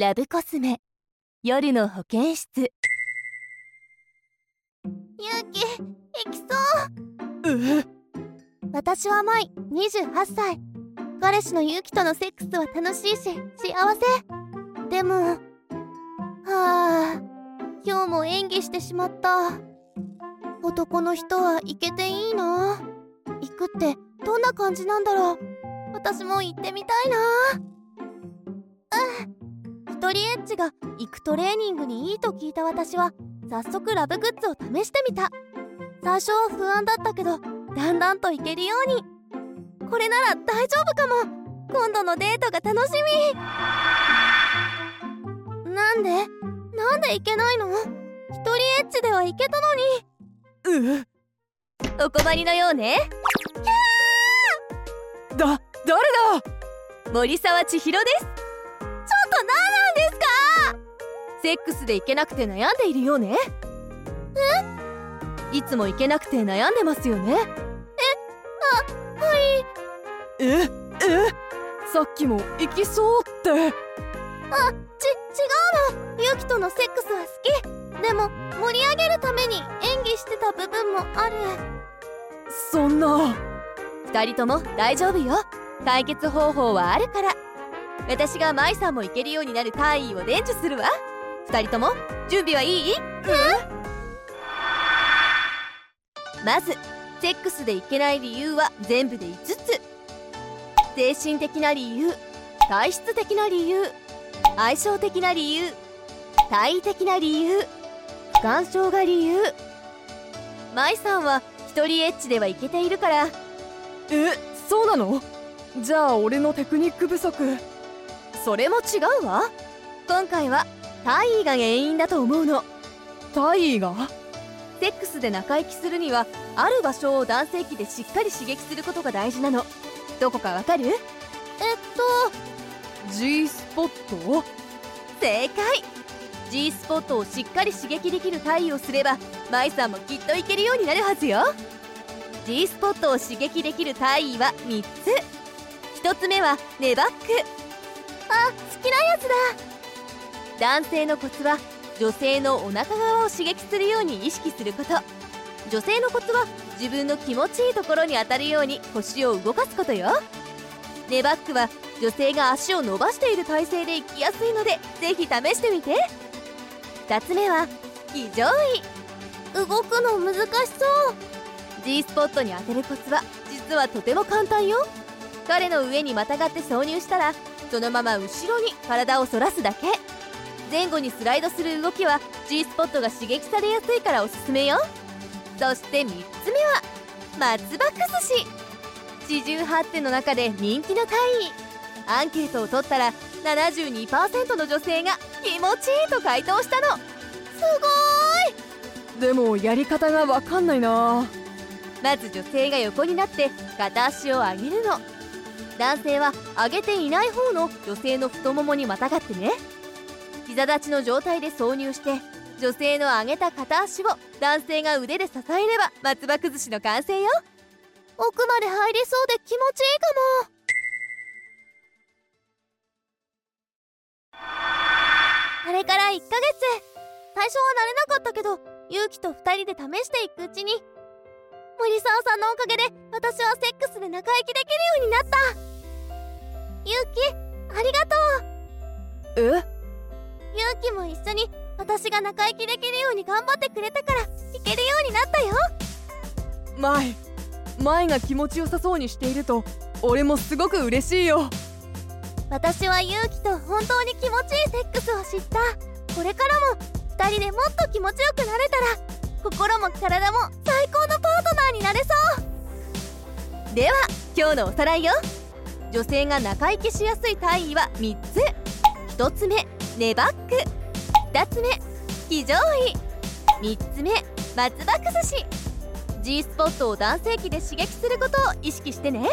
ラブコスメ。夜の保健室。ゆうき行きそう。え？私は舞28歳。彼氏のゆうきとのセックスは楽しいし幸せ。でもはあ今日も演技してしまった。男の人は行けていいの行くってどんな感じなんだろう。私も行ってみたいなうん一人エッチが行くトレーニングにいいと聞いた私は早速ラブグッズを試してみた。最初は不安だったけどだんだんと行けるように。これなら大丈夫かも。今度のデートが楽しみ。なんで？なんで行けないの？一人エッチでは行けたのに。うお困りのようね。だ誰だ？森沢千尋ですセックスで行けなくて悩んでいるようね。え？いつも行けなくて悩んでますよね。え？あはい。え？え？さっきも行きそうって。あち違うの。ユキとのセックスは好き。でも盛り上げるために演技してた部分もある。そんな。二人とも大丈夫よ。解決方法はあるから。私が舞さんも行けるようになる単位を伝授するわ。二人とも準備はいい？まずセックスでいけない理由は全部で5つ。精神的な理由体質的な理由相性的な理由体位的な理由干渉が理由。舞さんは一人エッチではいけているから。えそうなの？じゃあ俺のテクニック不足。それも違うわ。今回は体位が原因だと思うの。体位が？セックスで仲良きするにはある場所を男性器でしっかり刺激することが大事なの。どこかわかる？えっと G スポット？正解。G スポットをしっかり刺激できる体位をすれば舞さんもきっといけるようになるはずよ。G スポットを刺激できる体位は3つ。1つ目はネバック。あ好きなやつだ男性のコツは女性のお腹側を刺激するように意識すること。女性のコツは自分の気持ちいいところに当たるように腰を動かすことよ。ネバックは女性が足を伸ばしている体勢で行きやすいのでぜひ試してみて。2つ目は非常位。動くの難しそう。G スポットに当てるコツは実はとても簡単よ。彼の上にまたがって挿入したらそのまま後ろに体を反らすだけ。前後にスライドする動きは G スポットが刺激されやすいからおすすめよ。そして3つ目は松葉崩し。四十八手の中で人気の体位アンケートを取ったら72%の女性が気持ちいいと回答したの。すでもやり方がわかんないな。まず女性が横になって片足を上げるの。男性は上げていない方の女性の太ももにまたがってね膝立ちの状態で挿入して女性の上げた片足を男性が腕で支えれば松葉崩しの完成よ。奥まで入りそうで気持ちいいかも。あれから1ヶ月。最初は慣れなかったけど勇気と2人で試していくうちに森沢さんのおかげで私はセックスで仲良きできるようになった。勇気ありがとう。え？勇気も一緒に私が仲良きできるように頑張ってくれたからいけるようになったよ。舞舞が気持ちよさそうにしていると俺もすごく嬉しいよ。私は勇気と本当に気持ちいいセックスを知った。これからも2人でもっと気持ちよくなれたら心も体も最高のパートナーになれそう。では今日のおさらいよ。女性が仲良きしやすい体位は3つ。1つ目ネバック2つ目非常位。3つ目松葉崩し。G スポットを男性器で刺激することを意識してね。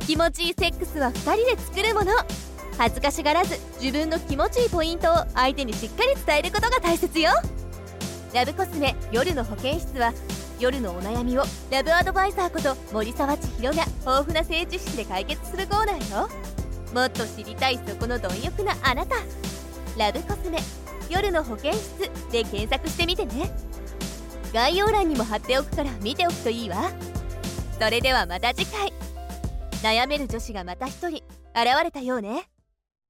気持ちいいセックスは2人で作るもの。恥ずかしがらず自分の気持ちいいポイントを相手にしっかり伝えることが大切よ。ラブコスメ夜の保健室は夜のお悩みをラブアドバイザーこと森沢千尋が豊富な性知識で解決するコーナーよ。もっと知りたいそこの貪欲なあなた。ラブコスメ夜の保健室で検索してみてね。概要欄にも貼っておくから見ておくといいわ。それではまた次回。悩める女子がまた一人現れたようね。